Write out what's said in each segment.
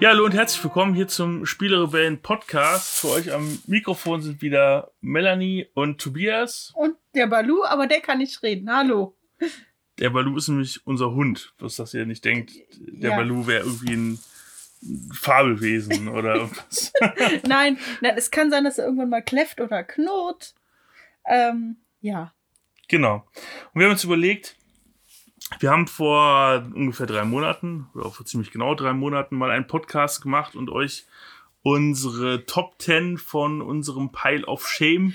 Ja, hallo und herzlich willkommen hier zum Spielerebellen Podcast. Für euch am Mikrofon sind wieder Melanie und Tobias. Und der Balu, aber der kann nicht reden. Hallo. Der Balu ist nämlich unser Hund, was das ihr nicht denkt. Der Ja. Balu wäre irgendwie ein Fabelwesen oder irgendwas. nein, nein, es kann sein, dass er irgendwann mal kläfft oder knurrt. Ähm, ja. Genau. Und wir haben uns überlegt, wir haben vor ungefähr drei Monaten, oder vor ziemlich genau drei Monaten, mal einen Podcast gemacht und euch unsere Top 10 von unserem Pile of Shame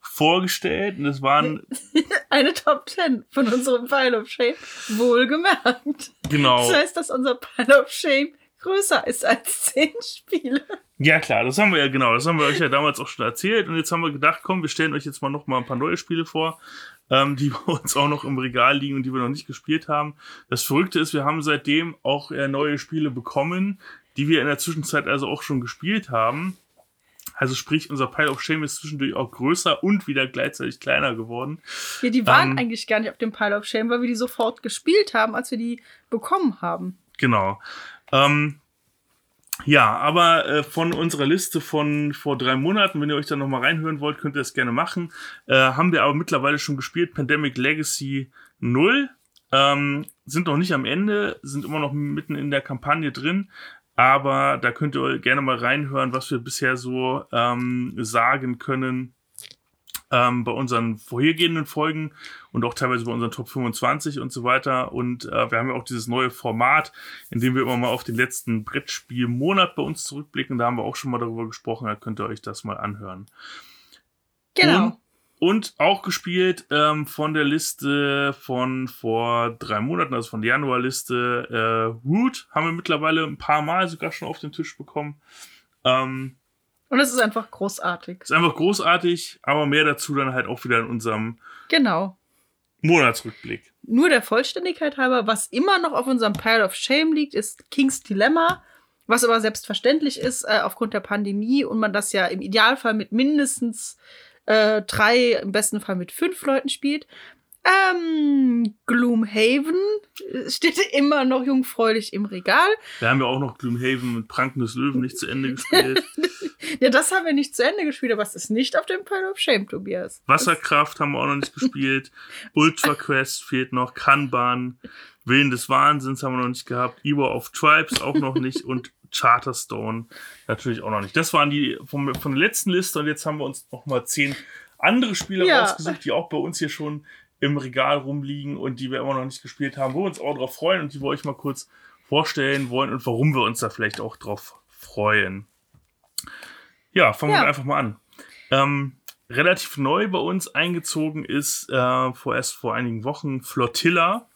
vorgestellt. Und es waren, Eine Top 10 von unserem Pile of Shame. Wohlgemerkt. genau. Das heißt, dass unser Pile of Shame größer ist als 10 Spiele. Ja, klar, das haben wir ja genau. Das haben wir euch ja damals auch schon erzählt. Und jetzt haben wir gedacht, komm, wir stellen euch jetzt mal noch mal ein paar neue Spiele vor, ähm, die bei uns auch noch im Regal liegen und die wir noch nicht gespielt haben. Das Verrückte ist, wir haben seitdem auch äh, neue Spiele bekommen, die wir in der Zwischenzeit also auch schon gespielt haben. Also sprich, unser Pile of Shame ist zwischendurch auch größer und wieder gleichzeitig kleiner geworden. Ja, die waren Ähm. eigentlich gar nicht auf dem Pile of Shame, weil wir die sofort gespielt haben, als wir die bekommen haben. Genau. Ähm, ja, aber äh, von unserer Liste von vor drei Monaten, wenn ihr euch da nochmal reinhören wollt, könnt ihr das gerne machen. Äh, haben wir aber mittlerweile schon gespielt, Pandemic Legacy 0. Ähm, sind noch nicht am Ende, sind immer noch mitten in der Kampagne drin. Aber da könnt ihr gerne mal reinhören, was wir bisher so ähm, sagen können ähm, bei unseren vorhergehenden Folgen und auch teilweise bei unseren Top 25 und so weiter. Und äh, wir haben ja auch dieses neue Format, in dem wir immer mal auf den letzten Brettspielmonat bei uns zurückblicken. Da haben wir auch schon mal darüber gesprochen, da könnt ihr euch das mal anhören. Genau. Und, und auch gespielt ähm, von der Liste von vor drei Monaten, also von der Januarliste, äh, Root haben wir mittlerweile ein paar Mal sogar schon auf den Tisch bekommen. Ähm, Und es ist einfach großartig. ist einfach großartig, aber mehr dazu dann halt auch wieder in unserem Genau. Monatsrückblick. Nur der Vollständigkeit halber, was immer noch auf unserem Pile of Shame liegt, ist King's Dilemma, was aber selbstverständlich ist äh, aufgrund der Pandemie und man das ja im Idealfall mit mindestens äh, drei, im besten Fall mit fünf Leuten spielt. Ähm, Gloomhaven äh, steht immer noch jungfräulich im Regal. Wir haben ja auch noch Gloomhaven mit Pranken des Löwen nicht zu Ende gespielt. Ja, das haben wir nicht zu Ende gespielt, aber es ist nicht auf dem Pile of Shame, Tobias. Wasserkraft haben wir auch noch nicht gespielt. Ultra Quest fehlt noch. Kanban. Willen des Wahnsinns haben wir noch nicht gehabt. Evo of Tribes auch noch nicht. Und Charterstone natürlich auch noch nicht. Das waren die vom, von der letzten Liste. Und jetzt haben wir uns noch mal zehn andere Spiele Ja. rausgesucht, die auch bei uns hier schon im Regal rumliegen und die wir immer noch nicht gespielt haben, wo wir uns auch drauf freuen und die wir euch mal kurz vorstellen wollen und warum wir uns da vielleicht auch drauf freuen. Ja, fangen Ja. wir einfach mal an. Ähm, relativ neu bei uns eingezogen ist äh, vorerst vor einigen Wochen Flotilla.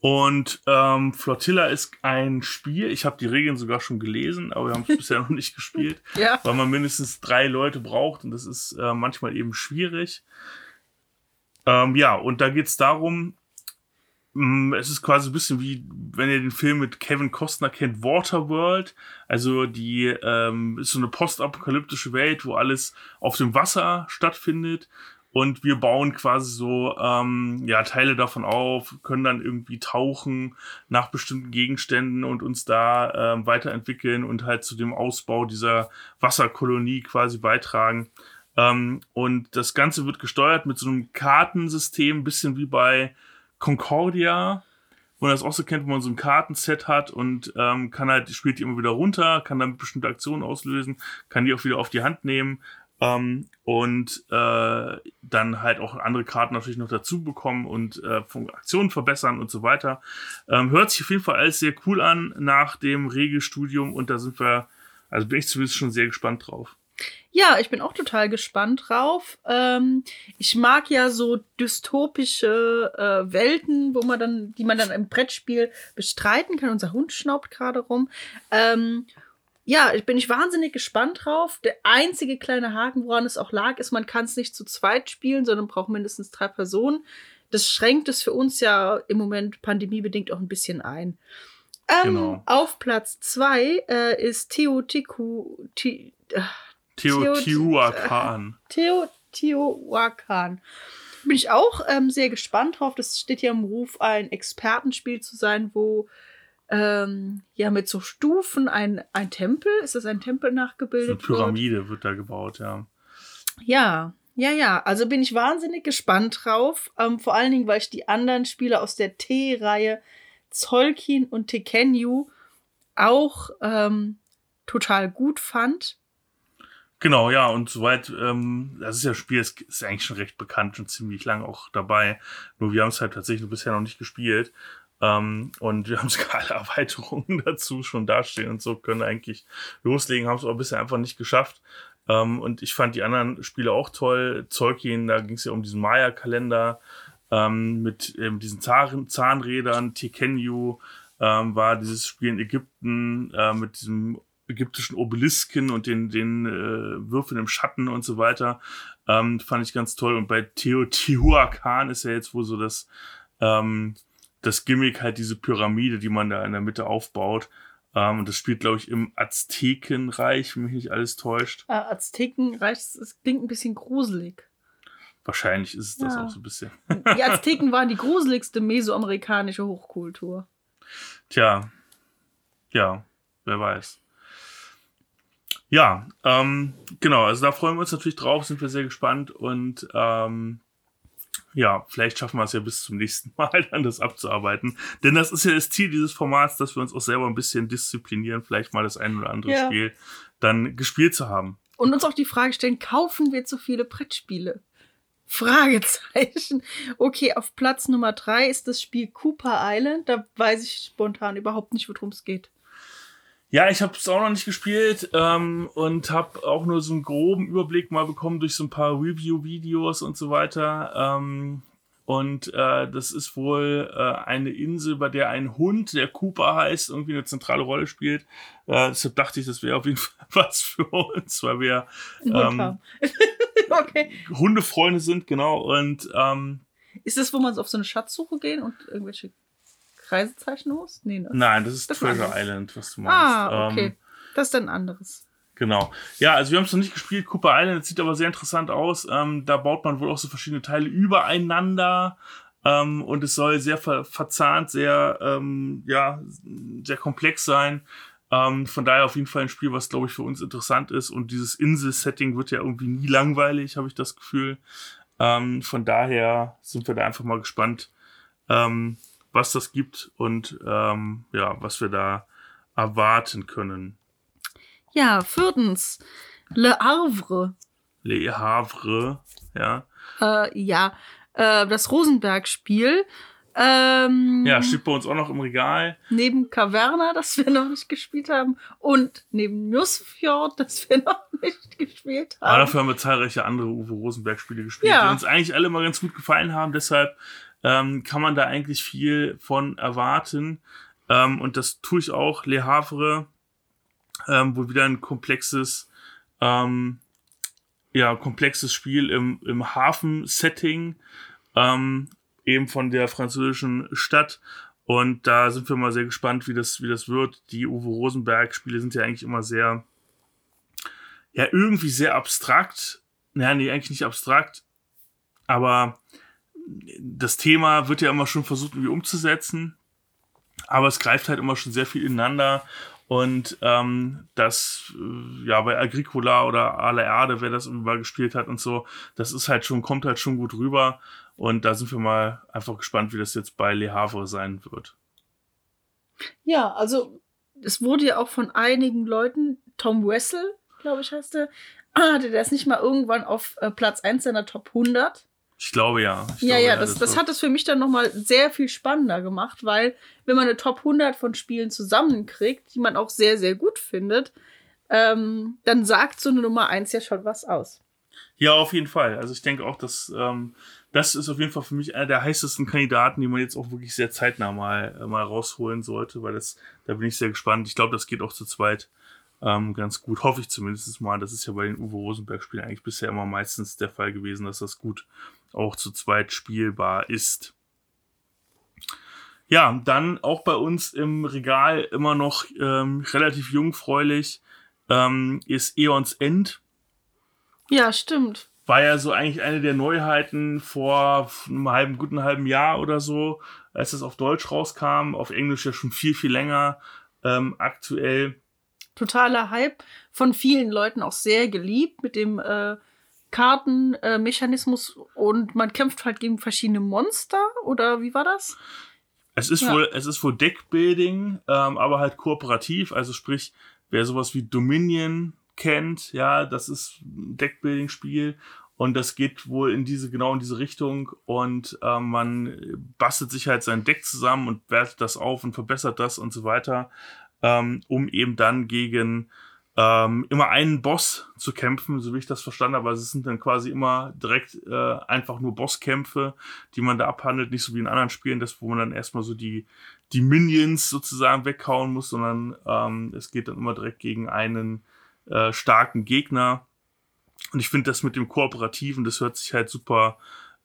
Und ähm, Flotilla ist ein Spiel, ich habe die Regeln sogar schon gelesen, aber wir haben es bisher noch nicht gespielt, Ja. weil man mindestens drei Leute braucht und das ist äh, manchmal eben schwierig. Ähm, ja, und da geht es darum, es ist quasi ein bisschen wie, wenn ihr den Film mit Kevin Costner kennt, Waterworld. Also die ähm, ist so eine postapokalyptische Welt, wo alles auf dem Wasser stattfindet. Und wir bauen quasi so ähm, ja, Teile davon auf, können dann irgendwie tauchen nach bestimmten Gegenständen und uns da ähm, weiterentwickeln und halt zu dem Ausbau dieser Wasserkolonie quasi beitragen. Ähm, und das Ganze wird gesteuert mit so einem Kartensystem, bisschen wie bei Concordia, wo man das auch so kennt, wo man so ein Kartenset hat und ähm, kann halt, spielt die immer wieder runter, kann dann bestimmte Aktionen auslösen, kann die auch wieder auf die Hand nehmen ähm, und äh, dann halt auch andere Karten natürlich noch dazu bekommen und äh, Aktionen verbessern und so weiter. Ähm, hört sich auf jeden Fall alles sehr cool an nach dem Regelstudium und da sind wir, also bin ich zumindest schon sehr gespannt drauf. Ja, ich bin auch total gespannt drauf. Ähm, ich mag ja so dystopische äh, Welten, wo man dann, die man dann im Brettspiel bestreiten kann. Unser Hund schnaubt gerade rum. Ähm, ja, ich bin ich wahnsinnig gespannt drauf. Der einzige kleine Haken, woran es auch lag, ist, man kann es nicht zu zweit spielen, sondern braucht mindestens drei Personen. Das schränkt es für uns ja im Moment pandemiebedingt auch ein bisschen ein. Ähm, Genau. Auf Platz zwei äh, ist Teotiku. Ti, äh, Teotihuacan. Teotihuacan. Bin ich auch ähm, sehr gespannt drauf. Das steht ja im Ruf, ein Expertenspiel zu sein, wo ähm, ja mit so Stufen ein, ein Tempel. Ist das ein Tempel nachgebildet? So eine Pyramide wird? wird da gebaut, ja. Ja, ja, ja. Also bin ich wahnsinnig gespannt drauf. Ähm, vor allen Dingen, weil ich die anderen Spiele aus der T-Reihe Zolkin und Tekenyu auch ähm, total gut fand. Genau, ja, und soweit, ähm, das ist ja ein Spiel, das ist eigentlich schon recht bekannt, schon ziemlich lang auch dabei. Nur wir haben es halt tatsächlich bisher noch nicht gespielt. Ähm, und wir haben sogar alle Erweiterungen dazu schon dastehen und so, können eigentlich loslegen, haben es aber bisher einfach nicht geschafft. Ähm, und ich fand die anderen Spiele auch toll. Zolkien, da ging es ja um diesen Maya-Kalender ähm, mit ähm, diesen Zahn Zahnrädern. Tekenyu ähm, war dieses Spiel in Ägypten äh, mit diesem ägyptischen Obelisken und den, den äh, Würfeln im Schatten und so weiter. Ähm, fand ich ganz toll. Und bei Teotihuacan ist ja jetzt wohl so das, ähm, das Gimmick halt diese Pyramide, die man da in der Mitte aufbaut. Ähm, und das spielt, glaube ich, im Aztekenreich, wenn mich nicht alles täuscht. Äh, Aztekenreich, das klingt ein bisschen gruselig. Wahrscheinlich ist es das ja. auch so ein bisschen. Die Azteken waren die gruseligste mesoamerikanische Hochkultur. Tja, ja, wer weiß. Ja, ähm, genau, also da freuen wir uns natürlich drauf, sind wir sehr gespannt und ähm, ja, vielleicht schaffen wir es ja bis zum nächsten Mal dann das abzuarbeiten. Denn das ist ja das Ziel dieses Formats, dass wir uns auch selber ein bisschen disziplinieren, vielleicht mal das ein oder andere ja. Spiel dann gespielt zu haben. Und uns auch die Frage stellen, kaufen wir zu viele Brettspiele? Fragezeichen. Okay, auf Platz Nummer drei ist das Spiel Cooper Island. Da weiß ich spontan überhaupt nicht, worum es geht. Ja, ich habe es auch noch nicht gespielt ähm, und habe auch nur so einen groben Überblick mal bekommen durch so ein paar Review-Videos und so weiter. Ähm, und äh, das ist wohl äh, eine Insel, bei der ein Hund, der Cooper heißt, irgendwie eine zentrale Rolle spielt. Äh, deshalb dachte ich, das wäre auf jeden Fall was für uns, weil wir ähm, okay. Hundefreunde sind, genau. Und ähm, ist das, wo man auf so eine Schatzsuche gehen und irgendwelche Reisezeichen muss? Nee, ne? Nein, das ist das Treasure Island, was du meinst. Ah, okay. Ähm, das ist ein anderes. Genau. Ja, also wir haben es noch nicht gespielt. Cooper Island, das sieht aber sehr interessant aus. Ähm, da baut man wohl auch so verschiedene Teile übereinander. Ähm, und es soll sehr ver verzahnt, sehr, ähm, ja, sehr komplex sein. Ähm, von daher auf jeden Fall ein Spiel, was, glaube ich, für uns interessant ist. Und dieses Insel-Setting wird ja irgendwie nie langweilig, habe ich das Gefühl. Ähm, von daher sind wir da einfach mal gespannt, ähm, was das gibt und ähm, ja, was wir da erwarten können. Ja, viertens, Le Havre. Le Havre, ja. Äh, ja, äh, das Rosenberg-Spiel. Ähm, ja, steht bei uns auch noch im Regal. Neben Caverna, das wir noch nicht gespielt haben. Und neben Nussfjord, das wir noch nicht gespielt haben. Aber dafür haben wir zahlreiche andere Uwe Rosenberg-Spiele gespielt, ja. die uns eigentlich alle mal ganz gut gefallen haben. Deshalb ähm, kann man da eigentlich viel von erwarten. Ähm, und das tue ich auch. Le Havre, ähm, wo wieder ein komplexes, ähm, ja, komplexes Spiel im, im Hafen-Setting, ähm, eben von der französischen Stadt. Und da sind wir mal sehr gespannt, wie das, wie das wird. Die Uwe Rosenberg-Spiele sind ja eigentlich immer sehr, ja, irgendwie sehr abstrakt. Naja, nee, eigentlich nicht abstrakt, aber das Thema wird ja immer schon versucht, irgendwie umzusetzen, aber es greift halt immer schon sehr viel ineinander. Und ähm, das, äh, ja, bei Agricola oder Aller Erde, wer das irgendwie mal gespielt hat und so, das ist halt schon, kommt halt schon gut rüber. Und da sind wir mal einfach gespannt, wie das jetzt bei Le Havre sein wird. Ja, also es wurde ja auch von einigen Leuten, Tom Wessel, glaube ich, heißt der, hatte das nicht mal irgendwann auf äh, Platz 1 seiner Top 100. Ich glaube ja. Ich ja, glaube, ja, das, das hat es für mich dann nochmal sehr viel spannender gemacht, weil wenn man eine Top 100 von Spielen zusammenkriegt, die man auch sehr, sehr gut findet, ähm, dann sagt so eine Nummer 1 ja schon was aus. Ja, auf jeden Fall. Also ich denke auch, dass ähm, das ist auf jeden Fall für mich einer der heißesten Kandidaten, die man jetzt auch wirklich sehr zeitnah mal, äh, mal rausholen sollte, weil das, da bin ich sehr gespannt. Ich glaube, das geht auch zu zweit ähm, ganz gut. Hoffe ich zumindest mal. Das ist ja bei den Uwe Rosenberg-Spielen eigentlich bisher immer meistens der Fall gewesen, dass das gut auch zu zweit spielbar ist. Ja, dann auch bei uns im Regal immer noch ähm, relativ jungfräulich ähm, ist Eons End. Ja, stimmt. war ja so eigentlich eine der Neuheiten vor einem halben, guten halben Jahr oder so, als es auf Deutsch rauskam, auf Englisch ja schon viel, viel länger ähm, aktuell. Totaler Hype, von vielen Leuten auch sehr geliebt mit dem äh, Kartenmechanismus äh, und man kämpft halt gegen verschiedene Monster oder wie war das? Es ist ja. wohl, es ist wohl Deckbuilding, ähm, aber halt kooperativ, also sprich, wer sowas wie Dominion kennt, ja, das ist ein Deckbuilding-Spiel und das geht wohl in diese, genau in diese Richtung und äh, man bastelt sich halt sein Deck zusammen und wertet das auf und verbessert das und so weiter, ähm, um eben dann gegen ähm, immer einen Boss zu kämpfen, so wie ich das verstanden habe. Also es sind dann quasi immer direkt äh, einfach nur Bosskämpfe, die man da abhandelt, nicht so wie in anderen Spielen, das, wo man dann erstmal so die, die Minions sozusagen weghauen muss, sondern ähm, es geht dann immer direkt gegen einen äh, starken Gegner. Und ich finde das mit dem Kooperativen, das hört sich halt super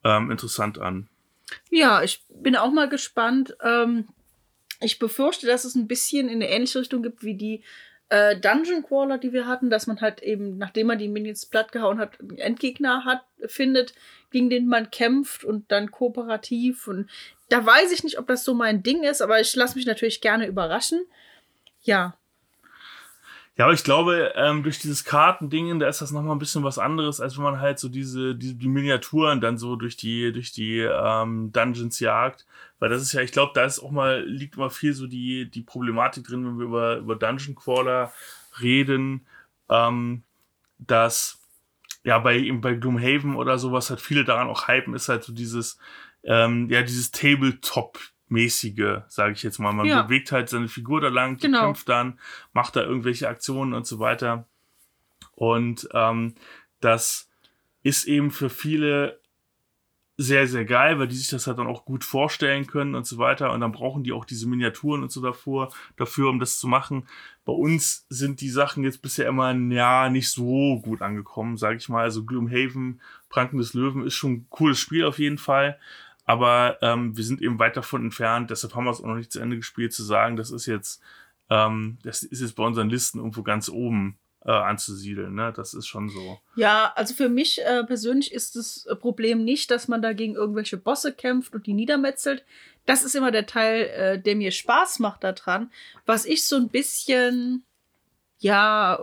ähm, interessant an. Ja, ich bin auch mal gespannt. Ähm, ich befürchte, dass es ein bisschen in eine ähnliche Richtung gibt wie die äh, Dungeon Crawler, die wir hatten, dass man halt eben, nachdem man die Minions plattgehauen hat, einen Endgegner hat, findet, gegen den man kämpft und dann kooperativ. Und da weiß ich nicht, ob das so mein Ding ist, aber ich lasse mich natürlich gerne überraschen. Ja, ja, aber ich glaube, ähm, durch dieses Kartendingen, da ist das nochmal ein bisschen was anderes, als wenn man halt so diese, diese die Miniaturen dann so durch die, durch die ähm, Dungeons jagt. Weil das ist ja, ich glaube, da ist auch mal, liegt immer viel so die, die Problematik drin, wenn wir über, über Dungeon Crawler reden, ähm, dass ja bei, bei Gloomhaven oder sowas halt viele daran auch hypen, ist halt so dieses, ähm, ja, dieses Tabletop mäßige, sage ich jetzt mal. Man ja. bewegt halt seine Figur da lang, genau. kämpft dann, macht da irgendwelche Aktionen und so weiter. Und ähm, das ist eben für viele sehr, sehr geil, weil die sich das halt dann auch gut vorstellen können und so weiter. Und dann brauchen die auch diese Miniaturen und so davor, dafür, um das zu machen. Bei uns sind die Sachen jetzt bisher immer, ja, nicht so gut angekommen, sage ich mal. Also Gloomhaven, Pranken des Löwen ist schon ein cooles Spiel auf jeden Fall. Aber ähm, wir sind eben weit davon entfernt, deshalb haben wir es auch noch nicht zu Ende gespielt, zu sagen, das ist jetzt, ähm, das ist jetzt bei unseren Listen irgendwo ganz oben äh, anzusiedeln. Ne? Das ist schon so. Ja, also für mich äh, persönlich ist das Problem nicht, dass man da gegen irgendwelche Bosse kämpft und die niedermetzelt. Das ist immer der Teil, äh, der mir Spaß macht daran. Was ich so ein bisschen, ja,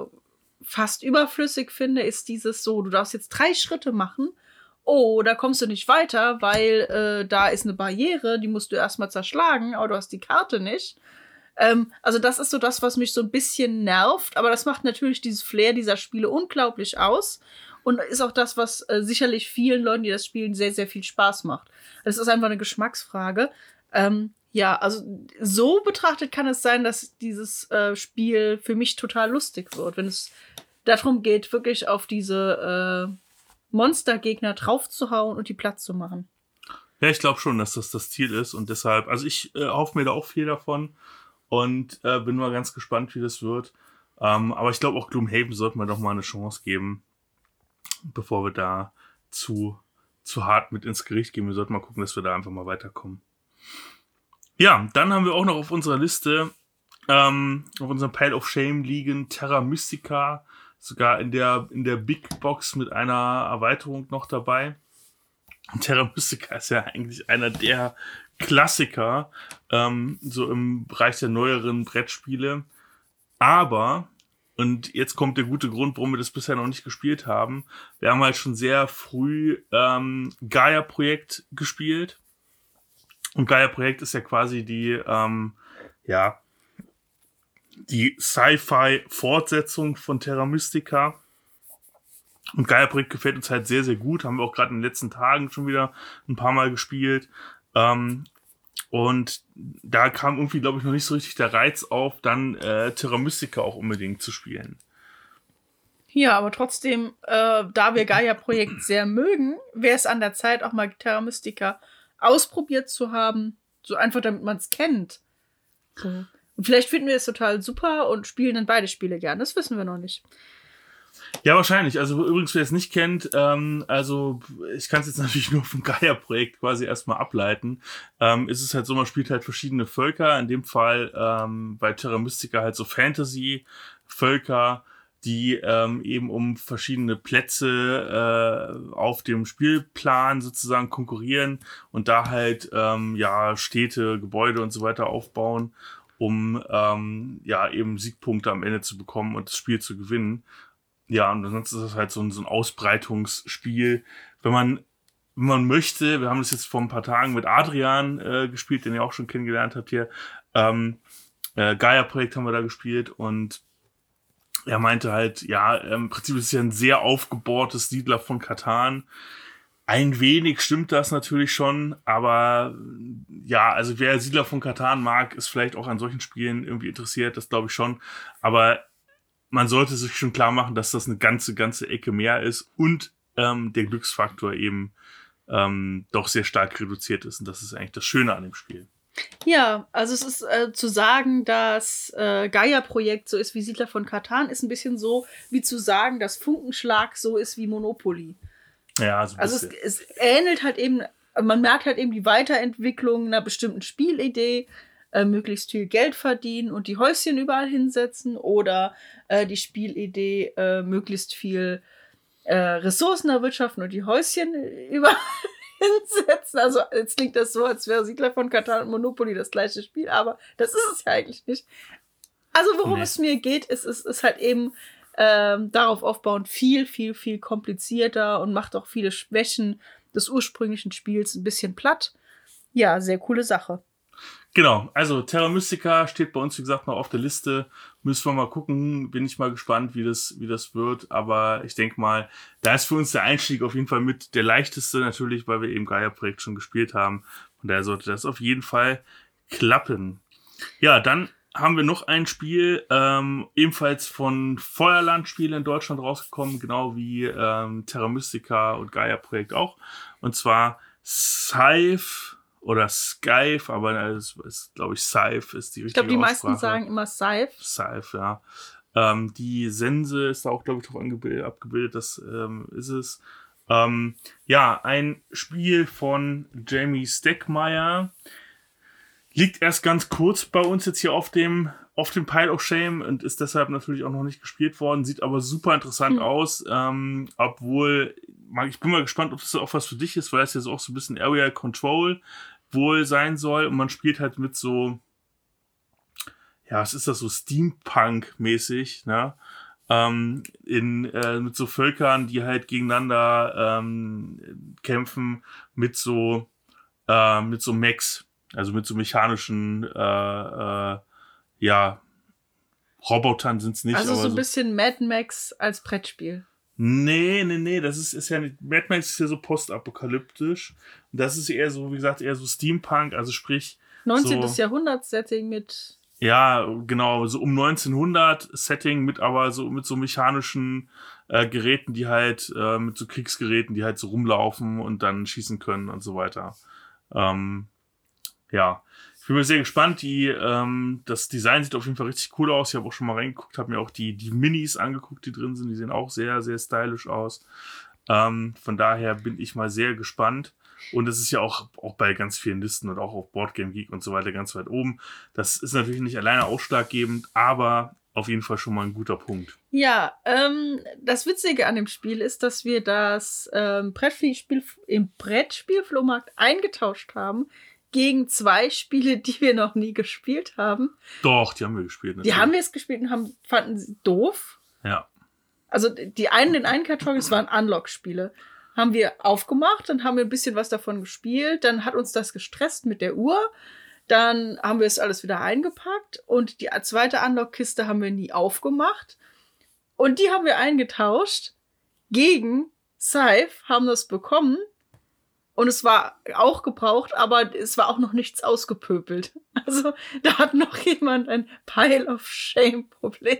fast überflüssig finde, ist dieses so, du darfst jetzt drei Schritte machen oh, da kommst du nicht weiter, weil äh, da ist eine Barriere, die musst du erstmal zerschlagen, aber du hast die Karte nicht. Ähm, also das ist so das, was mich so ein bisschen nervt, aber das macht natürlich dieses Flair dieser Spiele unglaublich aus und ist auch das, was äh, sicherlich vielen Leuten, die das spielen, sehr, sehr viel Spaß macht. Es ist einfach eine Geschmacksfrage. Ähm, ja, also so betrachtet kann es sein, dass dieses äh, Spiel für mich total lustig wird, wenn es darum geht, wirklich auf diese äh, Monstergegner draufzuhauen und die Platz zu machen. Ja, ich glaube schon, dass das das Ziel ist und deshalb, also ich äh, hoffe mir da auch viel davon und äh, bin mal ganz gespannt, wie das wird. Ähm, aber ich glaube auch Gloomhaven sollten wir doch mal eine Chance geben, bevor wir da zu, zu hart mit ins Gericht gehen. Wir sollten mal gucken, dass wir da einfach mal weiterkommen. Ja, dann haben wir auch noch auf unserer Liste, ähm, auf unserem Pile of Shame liegen Terra Mystica sogar in der, in der Big Box mit einer Erweiterung noch dabei. Terra Mystica ist ja eigentlich einer der Klassiker, ähm, so im Bereich der neueren Brettspiele. Aber, und jetzt kommt der gute Grund, warum wir das bisher noch nicht gespielt haben, wir haben halt schon sehr früh ähm, Gaia-Projekt gespielt. Und Gaia-Projekt ist ja quasi die, ähm, ja, die Sci-Fi-Fortsetzung von Terra Mystica. Und Gaia Projekt gefällt uns halt sehr, sehr gut. Haben wir auch gerade in den letzten Tagen schon wieder ein paar Mal gespielt. Ähm, und da kam irgendwie, glaube ich, noch nicht so richtig der Reiz auf, dann äh, Terra Mystica auch unbedingt zu spielen. Ja, aber trotzdem, äh, da wir Gaia-Projekt sehr mögen, wäre es an der Zeit, auch mal Terra Mystica ausprobiert zu haben. So einfach, damit man es kennt. So. Und vielleicht finden wir es total super und spielen dann beide Spiele gern. Das wissen wir noch nicht. Ja, wahrscheinlich. Also übrigens, wer es nicht kennt, ähm, also ich kann es jetzt natürlich nur vom Gaia-Projekt quasi erstmal ableiten. Ähm, ist es halt so, man spielt halt verschiedene Völker. In dem Fall ähm, bei Terra Mystica halt so Fantasy-Völker, die ähm, eben um verschiedene Plätze äh, auf dem Spielplan sozusagen konkurrieren und da halt ähm, ja Städte, Gebäude und so weiter aufbauen, um ähm, ja eben Siegpunkte am Ende zu bekommen und das Spiel zu gewinnen. Ja, und ansonsten ist das halt so ein, so ein Ausbreitungsspiel. Wenn man wenn man möchte, wir haben das jetzt vor ein paar Tagen mit Adrian äh, gespielt, den ihr auch schon kennengelernt habt hier. Ähm, äh, Gaia-Projekt haben wir da gespielt und er meinte halt, ja, im Prinzip ist es ja ein sehr aufgebohrtes Siedler von Katan. Ein wenig stimmt das natürlich schon, aber ja, also wer Siedler von Katan mag, ist vielleicht auch an solchen Spielen irgendwie interessiert, das glaube ich schon. Aber man sollte sich schon klar machen, dass das eine ganze, ganze Ecke mehr ist und ähm, der Glücksfaktor eben ähm, doch sehr stark reduziert ist. Und das ist eigentlich das Schöne an dem Spiel. Ja, also es ist äh, zu sagen, dass äh, Gaia-Projekt so ist wie Siedler von Katan, ist ein bisschen so, wie zu sagen, dass Funkenschlag so ist wie Monopoly. Ja, so also es, es ähnelt halt eben, man merkt halt eben die Weiterentwicklung einer bestimmten Spielidee, äh, möglichst viel Geld verdienen und die Häuschen überall hinsetzen oder äh, die Spielidee, äh, möglichst viel äh, Ressourcen erwirtschaften und die Häuschen überall hinsetzen. Also jetzt klingt das so, als wäre Siedler von Katan und Monopoly das gleiche Spiel, aber das ist es ja eigentlich nicht. Also worum nee. es mir geht, ist, ist, ist halt eben ähm, darauf aufbauend viel, viel, viel komplizierter und macht auch viele Schwächen des ursprünglichen Spiels ein bisschen platt. Ja, sehr coole Sache. Genau, also Terra Mystica steht bei uns, wie gesagt, noch auf der Liste. Müssen wir mal gucken. Bin ich mal gespannt, wie das, wie das wird. Aber ich denke mal, da ist für uns der Einstieg auf jeden Fall mit der leichteste natürlich, weil wir eben Gaia-Projekt schon gespielt haben. Von daher sollte das auf jeden Fall klappen. Ja, dann haben wir noch ein Spiel, ähm, ebenfalls von Feuerland Spiele in Deutschland rausgekommen, genau wie ähm, Terra Mystica und Gaia-Projekt auch. Und zwar Scythe oder Skype, aber es ist, glaube ich, Scythe ist die richtige Ich glaube, die Aussprache. meisten sagen immer Scythe. Scythe, ja. Ähm, die Sense ist da auch, glaube ich, drauf abgebildet, das ähm, ist es. Ähm, ja, ein Spiel von Jamie Steckmeyer. Liegt erst ganz kurz bei uns jetzt hier auf dem, auf dem Pile of Shame und ist deshalb natürlich auch noch nicht gespielt worden, sieht aber super interessant hm. aus, ähm, obwohl, ich bin mal gespannt, ob das auch was für dich ist, weil es jetzt auch so ein bisschen Area Control wohl sein soll. Und man spielt halt mit so, ja, was ist das so Steampunk-mäßig, ne? Ähm, in, äh, mit so Völkern, die halt gegeneinander ähm, kämpfen mit so, äh, mit so Mechs, also mit so mechanischen, äh, äh, ja, Robotern sind es nicht. Also so ein bisschen Mad Max als Brettspiel. Nee, nee, nee, das ist, ist ja nicht. Mad Max ist ja so postapokalyptisch. Und das ist eher so, wie gesagt, eher so Steampunk, also sprich. 19. So, Jahrhundert-Setting mit. Ja, genau, so um 1900 Setting mit aber so mit so mechanischen äh, Geräten, die halt, äh, mit so Kriegsgeräten, die halt so rumlaufen und dann schießen können und so weiter. Ähm, ja. Ich bin mir sehr gespannt. Die, ähm, das Design sieht auf jeden Fall richtig cool aus. Ich habe auch schon mal reingeguckt, habe mir auch die, die Minis angeguckt, die drin sind. Die sehen auch sehr, sehr stylisch aus. Ähm, von daher bin ich mal sehr gespannt. Und es ist ja auch, auch bei ganz vielen Listen und auch auf Boardgame Geek und so weiter ganz weit oben. Das ist natürlich nicht alleine ausschlaggebend, aber auf jeden Fall schon mal ein guter Punkt. Ja, ähm, das Witzige an dem Spiel ist, dass wir das ähm, Brettspiel im Brettspielflohmarkt eingetauscht haben gegen zwei Spiele, die wir noch nie gespielt haben. Doch, die haben wir gespielt. Natürlich. Die haben wir es gespielt und haben, fanden sie doof. Ja. Also die einen, den einen Karton, das waren Unlock-Spiele. Haben wir aufgemacht, dann haben wir ein bisschen was davon gespielt, dann hat uns das gestresst mit der Uhr. Dann haben wir es alles wieder eingepackt und die zweite Unlock-Kiste haben wir nie aufgemacht. Und die haben wir eingetauscht gegen Scythe, haben das bekommen und es war auch gebraucht, aber es war auch noch nichts ausgepöbelt. Also da hat noch jemand ein Pile of Shame-Problem.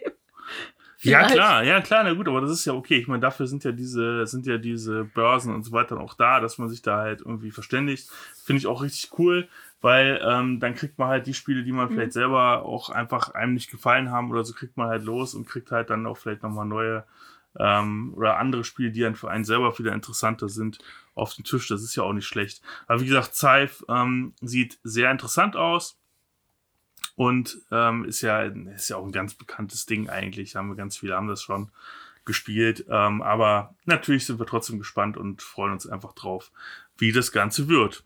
Ja, klar, ja, klar, na gut, aber das ist ja okay. Ich meine, dafür sind ja diese, sind ja diese Börsen und so weiter auch da, dass man sich da halt irgendwie verständigt. Finde ich auch richtig cool, weil ähm, dann kriegt man halt die Spiele, die man mhm. vielleicht selber auch einfach einem nicht gefallen haben oder so, kriegt man halt los und kriegt halt dann auch vielleicht nochmal neue ähm, oder andere Spiele, die dann für einen selber wieder interessanter sind auf den Tisch. Das ist ja auch nicht schlecht. Aber wie gesagt, Scythe ähm, sieht sehr interessant aus. und ähm, ist ja ist ja auch ein ganz bekanntes Ding eigentlich. Haben wir ganz viele haben das schon gespielt, ähm, aber natürlich sind wir trotzdem gespannt und freuen uns einfach drauf, wie das Ganze wird.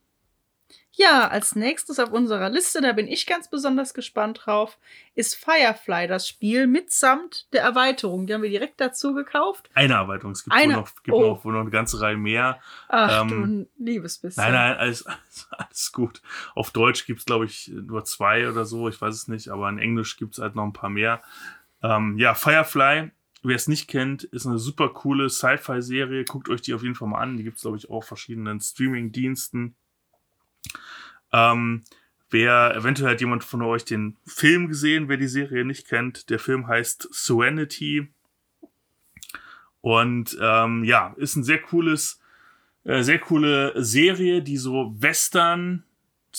Ja, als nächstes auf unserer Liste, da bin ich ganz besonders gespannt drauf, ist Firefly, das Spiel mitsamt der Erweiterung. Die haben wir direkt dazu gekauft. Eine Erweiterung, es gibt, Eine- wohl, noch, gibt oh. noch, wohl noch eine ganze Reihe mehr. Ach, Ähm, du liebes bisschen. Nein, nein, alles, alles, alles gut. Auf Deutsch gibt's glaube ich, nur zwei oder so, ich weiß es nicht, aber in Englisch gibt's halt noch ein paar mehr. Ähm, ja, Firefly, wer es nicht kennt, ist eine super coole Sci-Fi-Serie. Guckt euch die auf jeden Fall mal an. Die gibt's glaube ich, auch auf verschiedenen Streaming-Diensten. Ähm, wer, eventuell hat jemand von euch den Film gesehen, wer die Serie nicht kennt. Der Film heißt Serenity. Und ähm, ja, ist ein sehr cooles, äh, sehr coole Serie, die so Western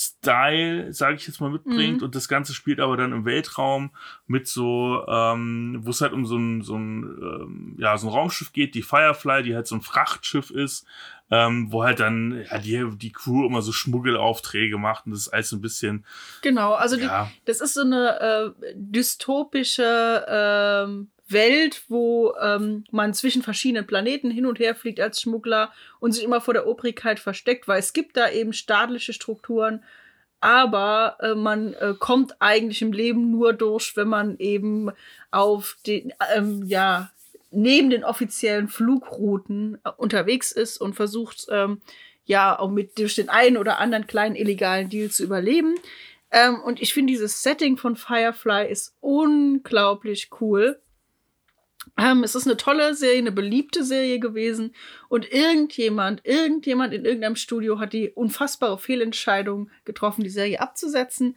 Style, sage ich jetzt mal, mitbringt. Mhm. Und das Ganze spielt aber dann im Weltraum mit so, ähm, wo es halt um so ein, so ein, ähm, ja, so ein Raumschiff geht, die Firefly, die halt so ein Frachtschiff ist, ähm, wo halt dann ja, die, die Crew immer so Schmuggelaufträge macht und das ist alles so ein bisschen, Genau, also die, ja, das ist so eine äh, dystopische ähm, Welt, wo ähm, man zwischen verschiedenen Planeten hin und her fliegt als Schmuggler und sich immer vor der Obrigkeit versteckt, weil es gibt da eben staatliche Strukturen, aber äh, man äh, kommt eigentlich im Leben nur durch, wenn man eben auf den, ähm, ja, neben den offiziellen Flugrouten äh, unterwegs ist und versucht, ähm, ja, auch mit durch den einen oder anderen kleinen illegalen Deal zu überleben. Ähm, und ich finde, dieses Setting von Firefly ist unglaublich cool. Ähm, es ist eine tolle Serie, eine beliebte Serie gewesen. Und irgendjemand, irgendjemand in irgendeinem Studio hat die unfassbare Fehlentscheidung getroffen, die Serie abzusetzen.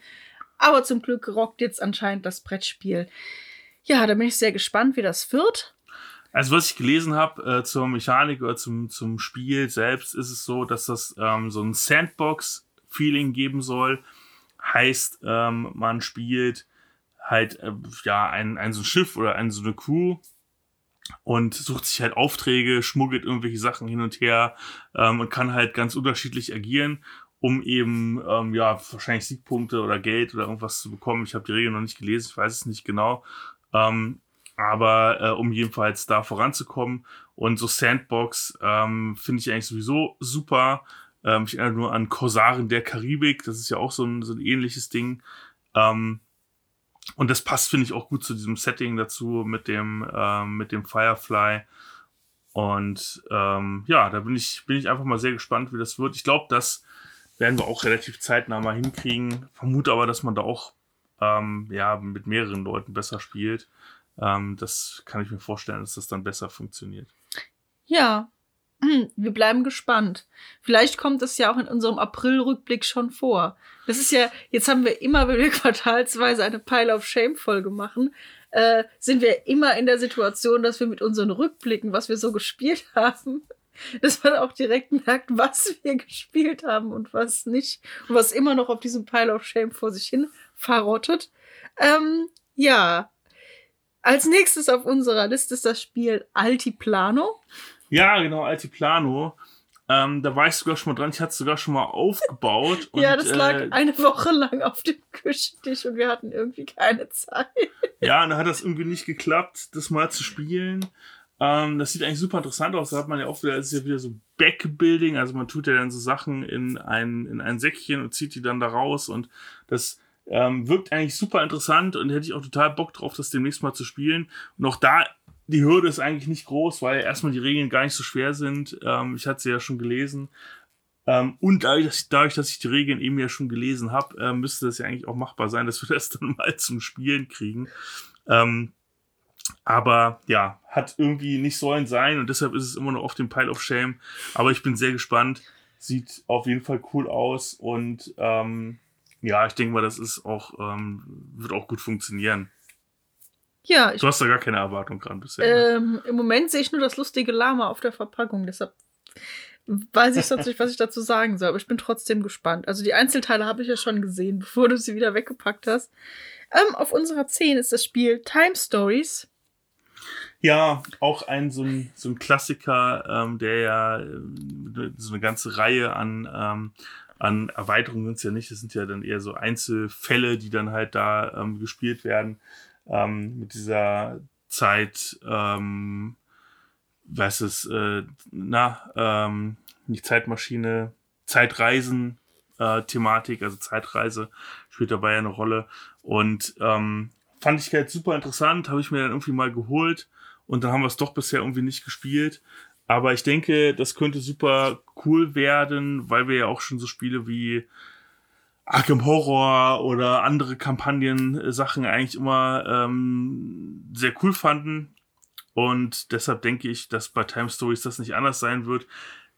Aber zum Glück rockt jetzt anscheinend das Brettspiel. Ja, da bin ich sehr gespannt, wie das wird. Also was ich gelesen habe äh, zur Mechanik oder zum, zum Spiel selbst, ist es so, dass das ähm, so ein Sandbox-Feeling geben soll. Heißt, ähm, man spielt halt äh, ja ein, ein so ein Schiff oder ein, so eine Crew und sucht sich halt Aufträge, schmuggelt irgendwelche Sachen hin und her ähm, und kann halt ganz unterschiedlich agieren, um eben ähm, ja wahrscheinlich Siegpunkte oder Geld oder irgendwas zu bekommen. Ich habe die Regeln noch nicht gelesen, ich weiß es nicht genau. Ähm, aber äh, um jedenfalls da voranzukommen. Und so Sandbox ähm, finde ich eigentlich sowieso super. Ähm, ich erinnere nur an Korsaren der Karibik, das ist ja auch so ein, so ein ähnliches Ding. Ähm, und das passt, finde ich, auch gut zu diesem Setting dazu mit dem, ähm, mit dem Firefly. Und ähm, ja, da bin ich, bin ich einfach mal sehr gespannt, wie das wird. Ich glaube, das werden wir auch relativ zeitnah mal hinkriegen. Vermute aber, dass man da auch ähm, ja, mit mehreren Leuten besser spielt. Ähm, das kann ich mir vorstellen, dass das dann besser funktioniert. Ja, wir bleiben gespannt. Vielleicht kommt es ja auch in unserem April-Rückblick schon vor. Das ist ja, jetzt haben wir immer, wenn wir quartalsweise eine Pile of Shame-Folge machen, äh, sind wir immer in der Situation, dass wir mit unseren Rückblicken, was wir so gespielt haben, dass man auch direkt merkt, was wir gespielt haben und was nicht. Und was immer noch auf diesem Pile of Shame vor sich hin verrottet. Ähm, ja. Als nächstes auf unserer Liste ist das Spiel Altiplano. Ja, genau, Altiplano. Ähm, da war ich sogar schon mal dran. Ich hatte es sogar schon mal aufgebaut. Und, ja, das lag äh, eine Woche lang auf dem Küchentisch und wir hatten irgendwie keine Zeit. Ja, und dann hat das irgendwie nicht geklappt, das mal zu spielen. Ähm, das sieht eigentlich super interessant aus. Da hat man ja auch wieder, das ist ja wieder so Backbuilding. Also man tut ja dann so Sachen in ein, in ein Säckchen und zieht die dann da raus. Und das ähm, wirkt eigentlich super interessant und hätte ich auch total Bock drauf, das demnächst mal zu spielen. Und auch da, die Hürde ist eigentlich nicht groß, weil erstmal die Regeln gar nicht so schwer sind. Ähm, ich hatte sie ja schon gelesen. Ähm, und dadurch dass, ich, dadurch, dass ich die Regeln eben ja schon gelesen habe, äh, müsste das ja eigentlich auch machbar sein, dass wir das dann mal zum Spielen kriegen. Ähm, aber ja, hat irgendwie nicht sollen sein und deshalb ist es immer noch auf dem Pile of Shame. Aber ich bin sehr gespannt. Sieht auf jeden Fall cool aus und ähm, ja, ich denke mal, das ist auch, ähm, wird auch gut funktionieren. Ja, ich, Du hast da gar keine Erwartung dran bisher. ne? ähm, im Moment sehe ich nur das lustige Lama auf der Verpackung, deshalb weiß ich sonst nicht, was ich dazu sagen soll, aber ich bin trotzdem gespannt. Also die Einzelteile habe ich ja schon gesehen, bevor du sie wieder weggepackt hast. Ähm, auf unserer 10 ist das Spiel Time Stories. Ja, auch ein so ein, so ein Klassiker, ähm, der ja ähm, so eine ganze Reihe an, ähm, an Erweiterungen sind es ja nicht, das sind ja dann eher so Einzelfälle, die dann halt da ähm, gespielt werden. Ähm, mit dieser Zeit, ähm, was ist, äh, na, ähm, nicht Zeitmaschine, Zeitreisen, äh, Thematik, also Zeitreise spielt dabei eine Rolle. Und ähm, fand ich halt super interessant, habe ich mir dann irgendwie mal geholt und dann haben wir es doch bisher irgendwie nicht gespielt. Aber ich denke, das könnte super cool werden, weil wir ja auch schon so Spiele wie Arkham Horror oder andere Kampagnen-Sachen eigentlich immer ähm, sehr cool fanden. Und deshalb denke ich, dass bei Time Stories das nicht anders sein wird.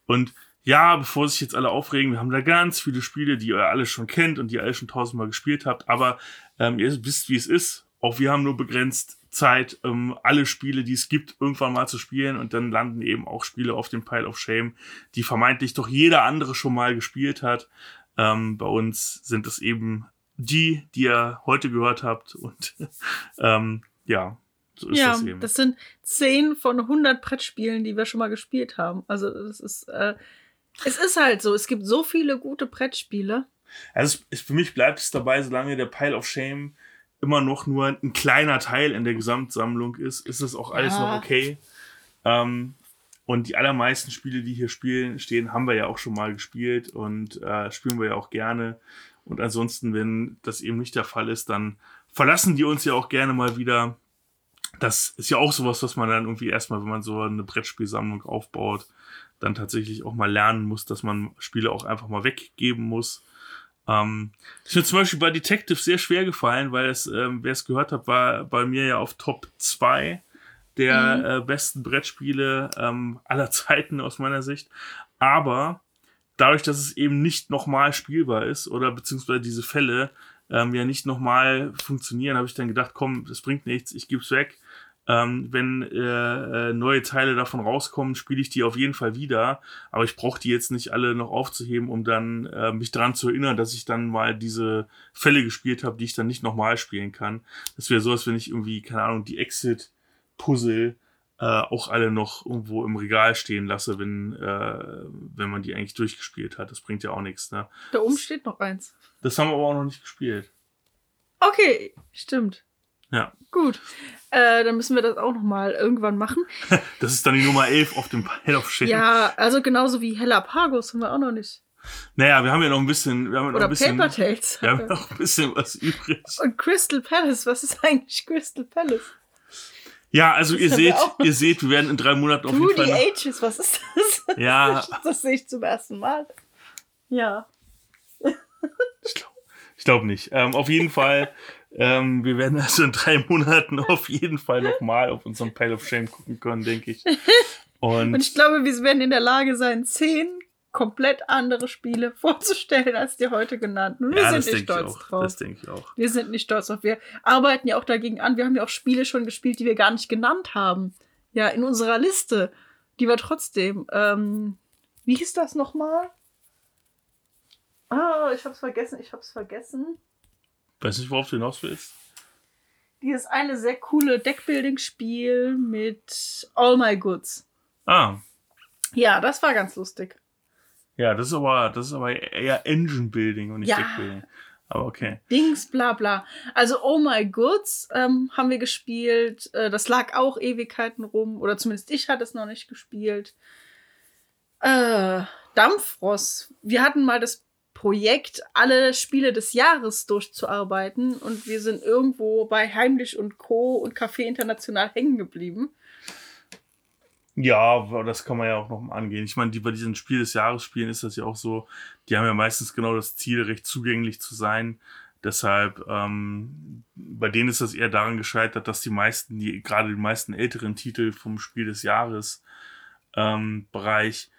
Und ja, bevor sich jetzt alle aufregen, wir haben da ganz viele Spiele, die ihr alle schon kennt und die ihr alle schon tausendmal gespielt habt. Aber ähm, ihr wisst, wie es ist. Auch wir haben nur begrenzt Zeit, ähm, alle Spiele, die es gibt, irgendwann mal zu spielen. Und dann landen eben auch Spiele auf dem Pile of Shame, die vermeintlich doch jeder andere schon mal gespielt hat. Ähm, bei uns sind es eben die, die ihr heute gehört habt. Und ähm, ja, so ist ja, das eben. das sind 10 von 100 Brettspielen, die wir schon mal gespielt haben. Also das ist, äh, es ist halt so, es gibt so viele gute Brettspiele. Also es, es, für mich bleibt es dabei, solange der Pile of Shame immer noch nur ein kleiner Teil in der Gesamtsammlung ist, ist es auch alles Ja. noch okay. Ähm, und die allermeisten Spiele, die hier spielen, stehen, haben wir ja auch schon mal gespielt und äh, spielen wir ja auch gerne. Und ansonsten, wenn das eben nicht der Fall ist, dann verlassen die uns ja auch gerne mal wieder. Das ist ja auch sowas, was man dann irgendwie erstmal, wenn man so eine Brettspielsammlung aufbaut, dann tatsächlich auch mal lernen muss, dass man Spiele auch einfach mal weggeben muss. Ähm, ist mir zum Beispiel bei Detective sehr schwer gefallen, weil es, ähm, wer es gehört hat, war bei mir ja auf Top 2 der Mhm. äh, besten Brettspiele ähm, aller Zeiten aus meiner Sicht. Aber dadurch, dass es eben nicht nochmal spielbar ist oder beziehungsweise diese Fälle ähm, ja nicht nochmal funktionieren, habe ich dann gedacht, komm, das bringt nichts, ich gebe es weg. Ähm, wenn äh, äh, neue Teile davon rauskommen, spiele ich die auf jeden Fall wieder. Aber ich brauche die jetzt nicht alle noch aufzuheben, um dann äh, mich daran zu erinnern, dass ich dann mal diese Fälle gespielt habe, die ich dann nicht nochmal spielen kann. Das wäre so, als wenn ich irgendwie, keine Ahnung, die Exit-Puzzle äh, auch alle noch irgendwo im Regal stehen lasse, wenn, äh, wenn man die eigentlich durchgespielt hat. Das bringt ja auch nichts. Ne? Da oben steht noch eins. Das haben wir aber auch noch nicht gespielt. Okay, stimmt. Ja. Gut. Äh, dann müssen wir das auch noch mal irgendwann machen. Das ist dann die Nummer 11 auf dem Pile of Shame. Ja, also genauso wie Hella Pagos haben wir auch noch nicht. Naja, wir haben ja noch ein bisschen, wir haben ja noch Oder ein bisschen, Paper Tales. wir haben noch ein bisschen was übrig. Und Crystal Palace, was ist eigentlich Crystal Palace? Ja, also ihr seht, ihr seht, wir werden in drei Monaten auf jeden Fall. Noch, Ages, was ist das? ja, Das sehe ich zum ersten Mal. Ja. ich glaube glaub nicht. Ähm, auf jeden Fall, ähm, wir werden also in drei Monaten auf jeden Fall nochmal auf unseren Pile of Shame gucken können, denke ich. Und, Und ich glaube, wir werden in der Lage sein, zehn komplett andere Spiele vorzustellen als die heute genannten. Wir ja, sind nicht stolz drauf. Das denke ich auch. Wir sind nicht stolz drauf. Wir arbeiten ja auch dagegen an. Wir haben ja auch Spiele schon gespielt, die wir gar nicht genannt haben. Ja, in unserer Liste. Die wir trotzdem. Ähm, wie hieß das nochmal? Ah, ich hab's vergessen, ich hab's vergessen. Weiß nicht, worauf du hinaus willst. Dieses eine sehr coole Deckbuilding-Spiel mit All My Goods. Ah, Ja, das war ganz lustig. Ja, das ist aber, das ist aber eher Engine Building und nicht Ja. Deckbuilding. Aber okay. Dings, bla bla. Also Oh My Goods ähm, haben wir gespielt. Äh, das lag auch Ewigkeiten rum. Oder zumindest ich hatte es noch nicht gespielt. Äh, Dampfross. Wir hatten mal das Projekt, alle Spiele des Jahres durchzuarbeiten. Und wir sind irgendwo bei Heimlich und Co. und Café International hängen geblieben. Ja, das kann man ja auch noch mal angehen. Ich meine, die bei diesen Spiel des Jahres spielen ist das ja auch so, die haben ja meistens genau das Ziel, recht zugänglich zu sein. Deshalb, ähm, bei denen ist das eher daran gescheitert, dass die meisten, die, gerade die meisten älteren Titel vom Spiel des Jahres ähm, Bereich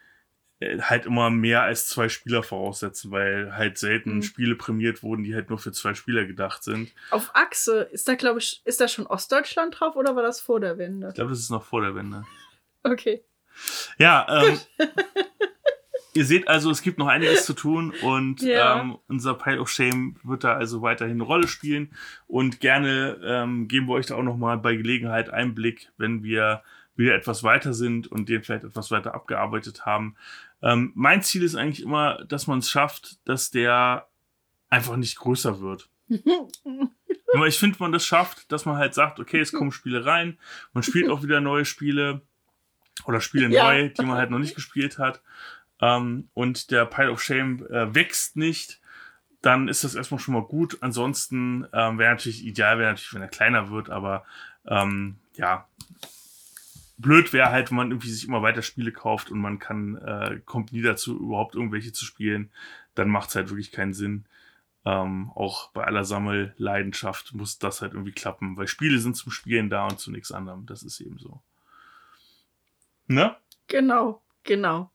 äh, halt immer mehr als zwei Spieler voraussetzen, weil halt selten Mhm. Spiele prämiert wurden, die halt nur für zwei Spieler gedacht sind. Auf Achse, ist da, glaube ich, ist da schon Ostdeutschland drauf oder war das vor der Wende? Ich glaube, das ist noch vor der Wende. Okay. Ja, ähm, ihr seht also, es gibt noch einiges zu tun und Ja. ähm, unser Pile of Shame wird da also weiterhin eine Rolle spielen und gerne ähm, geben wir euch da auch noch mal bei Gelegenheit Einblick, wenn wir wieder etwas weiter sind und den vielleicht etwas weiter abgearbeitet haben. Ähm, mein Ziel ist eigentlich immer, dass man es schafft, dass der einfach nicht größer wird. Aber ich finde, man das schafft, dass man halt sagt, okay, es kommen Spiele rein, man spielt auch wieder neue Spiele oder Spiele ja. neu, die man halt noch nicht gespielt hat. Ähm, und der Pile of Shame äh, wächst nicht, dann ist das erstmal schon mal gut. Ansonsten ähm, wäre natürlich ideal, wäre natürlich, wenn er kleiner wird, aber ähm, ja, blöd wäre halt, wenn man irgendwie sich immer weiter Spiele kauft und man kann, äh, kommt nie dazu, überhaupt irgendwelche zu spielen, dann macht es halt wirklich keinen Sinn. Ähm, auch bei aller Sammelleidenschaft muss das halt irgendwie klappen, weil Spiele sind zum Spielen da und zu nichts anderem. Das ist eben so. Ne? Genau, genau.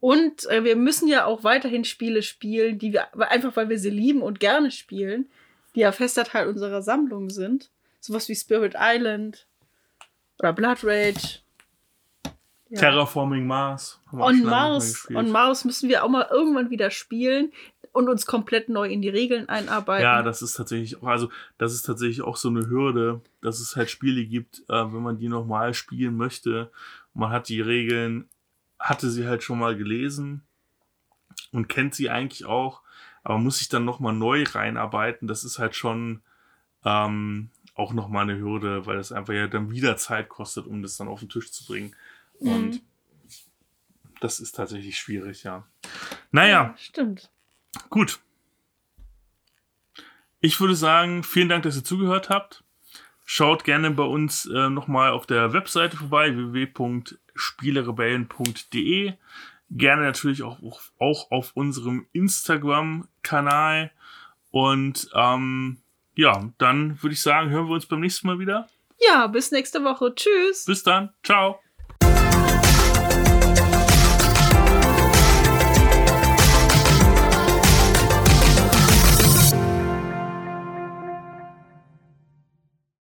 Und äh, wir müssen ja auch weiterhin Spiele spielen, die wir einfach, weil wir sie lieben und gerne spielen, die ja fester Teil unserer Sammlung sind. Sowas wie Spirit Island oder Blood Rage. Ja. Terraforming Mars. On Mars, on Mars müssen wir auch mal irgendwann wieder spielen und uns komplett neu in die Regeln einarbeiten. Ja, das ist tatsächlich auch, also das ist tatsächlich auch so eine Hürde, dass es halt Spiele gibt, äh, wenn man die nochmal spielen möchte. Man hat die Regeln, hatte sie halt schon mal gelesen und kennt sie eigentlich auch, aber muss sich dann nochmal neu reinarbeiten. Das ist halt schon ähm, auch nochmal eine Hürde, weil es einfach ja dann wieder Zeit kostet, um das dann auf den Tisch zu bringen. Mhm. Und das ist tatsächlich schwierig, ja. Naja. Ja, stimmt. Gut. Ich würde sagen, vielen Dank, dass ihr zugehört habt. Schaut gerne bei uns äh, nochmal auf der Webseite vorbei, www.spielerebellen.de. Gerne natürlich auch, auch auf unserem Instagram-Kanal. Und ähm, ja, dann würde ich sagen, hören wir uns beim nächsten Mal wieder. Ja, bis nächste Woche. Tschüss. Bis dann. Ciao.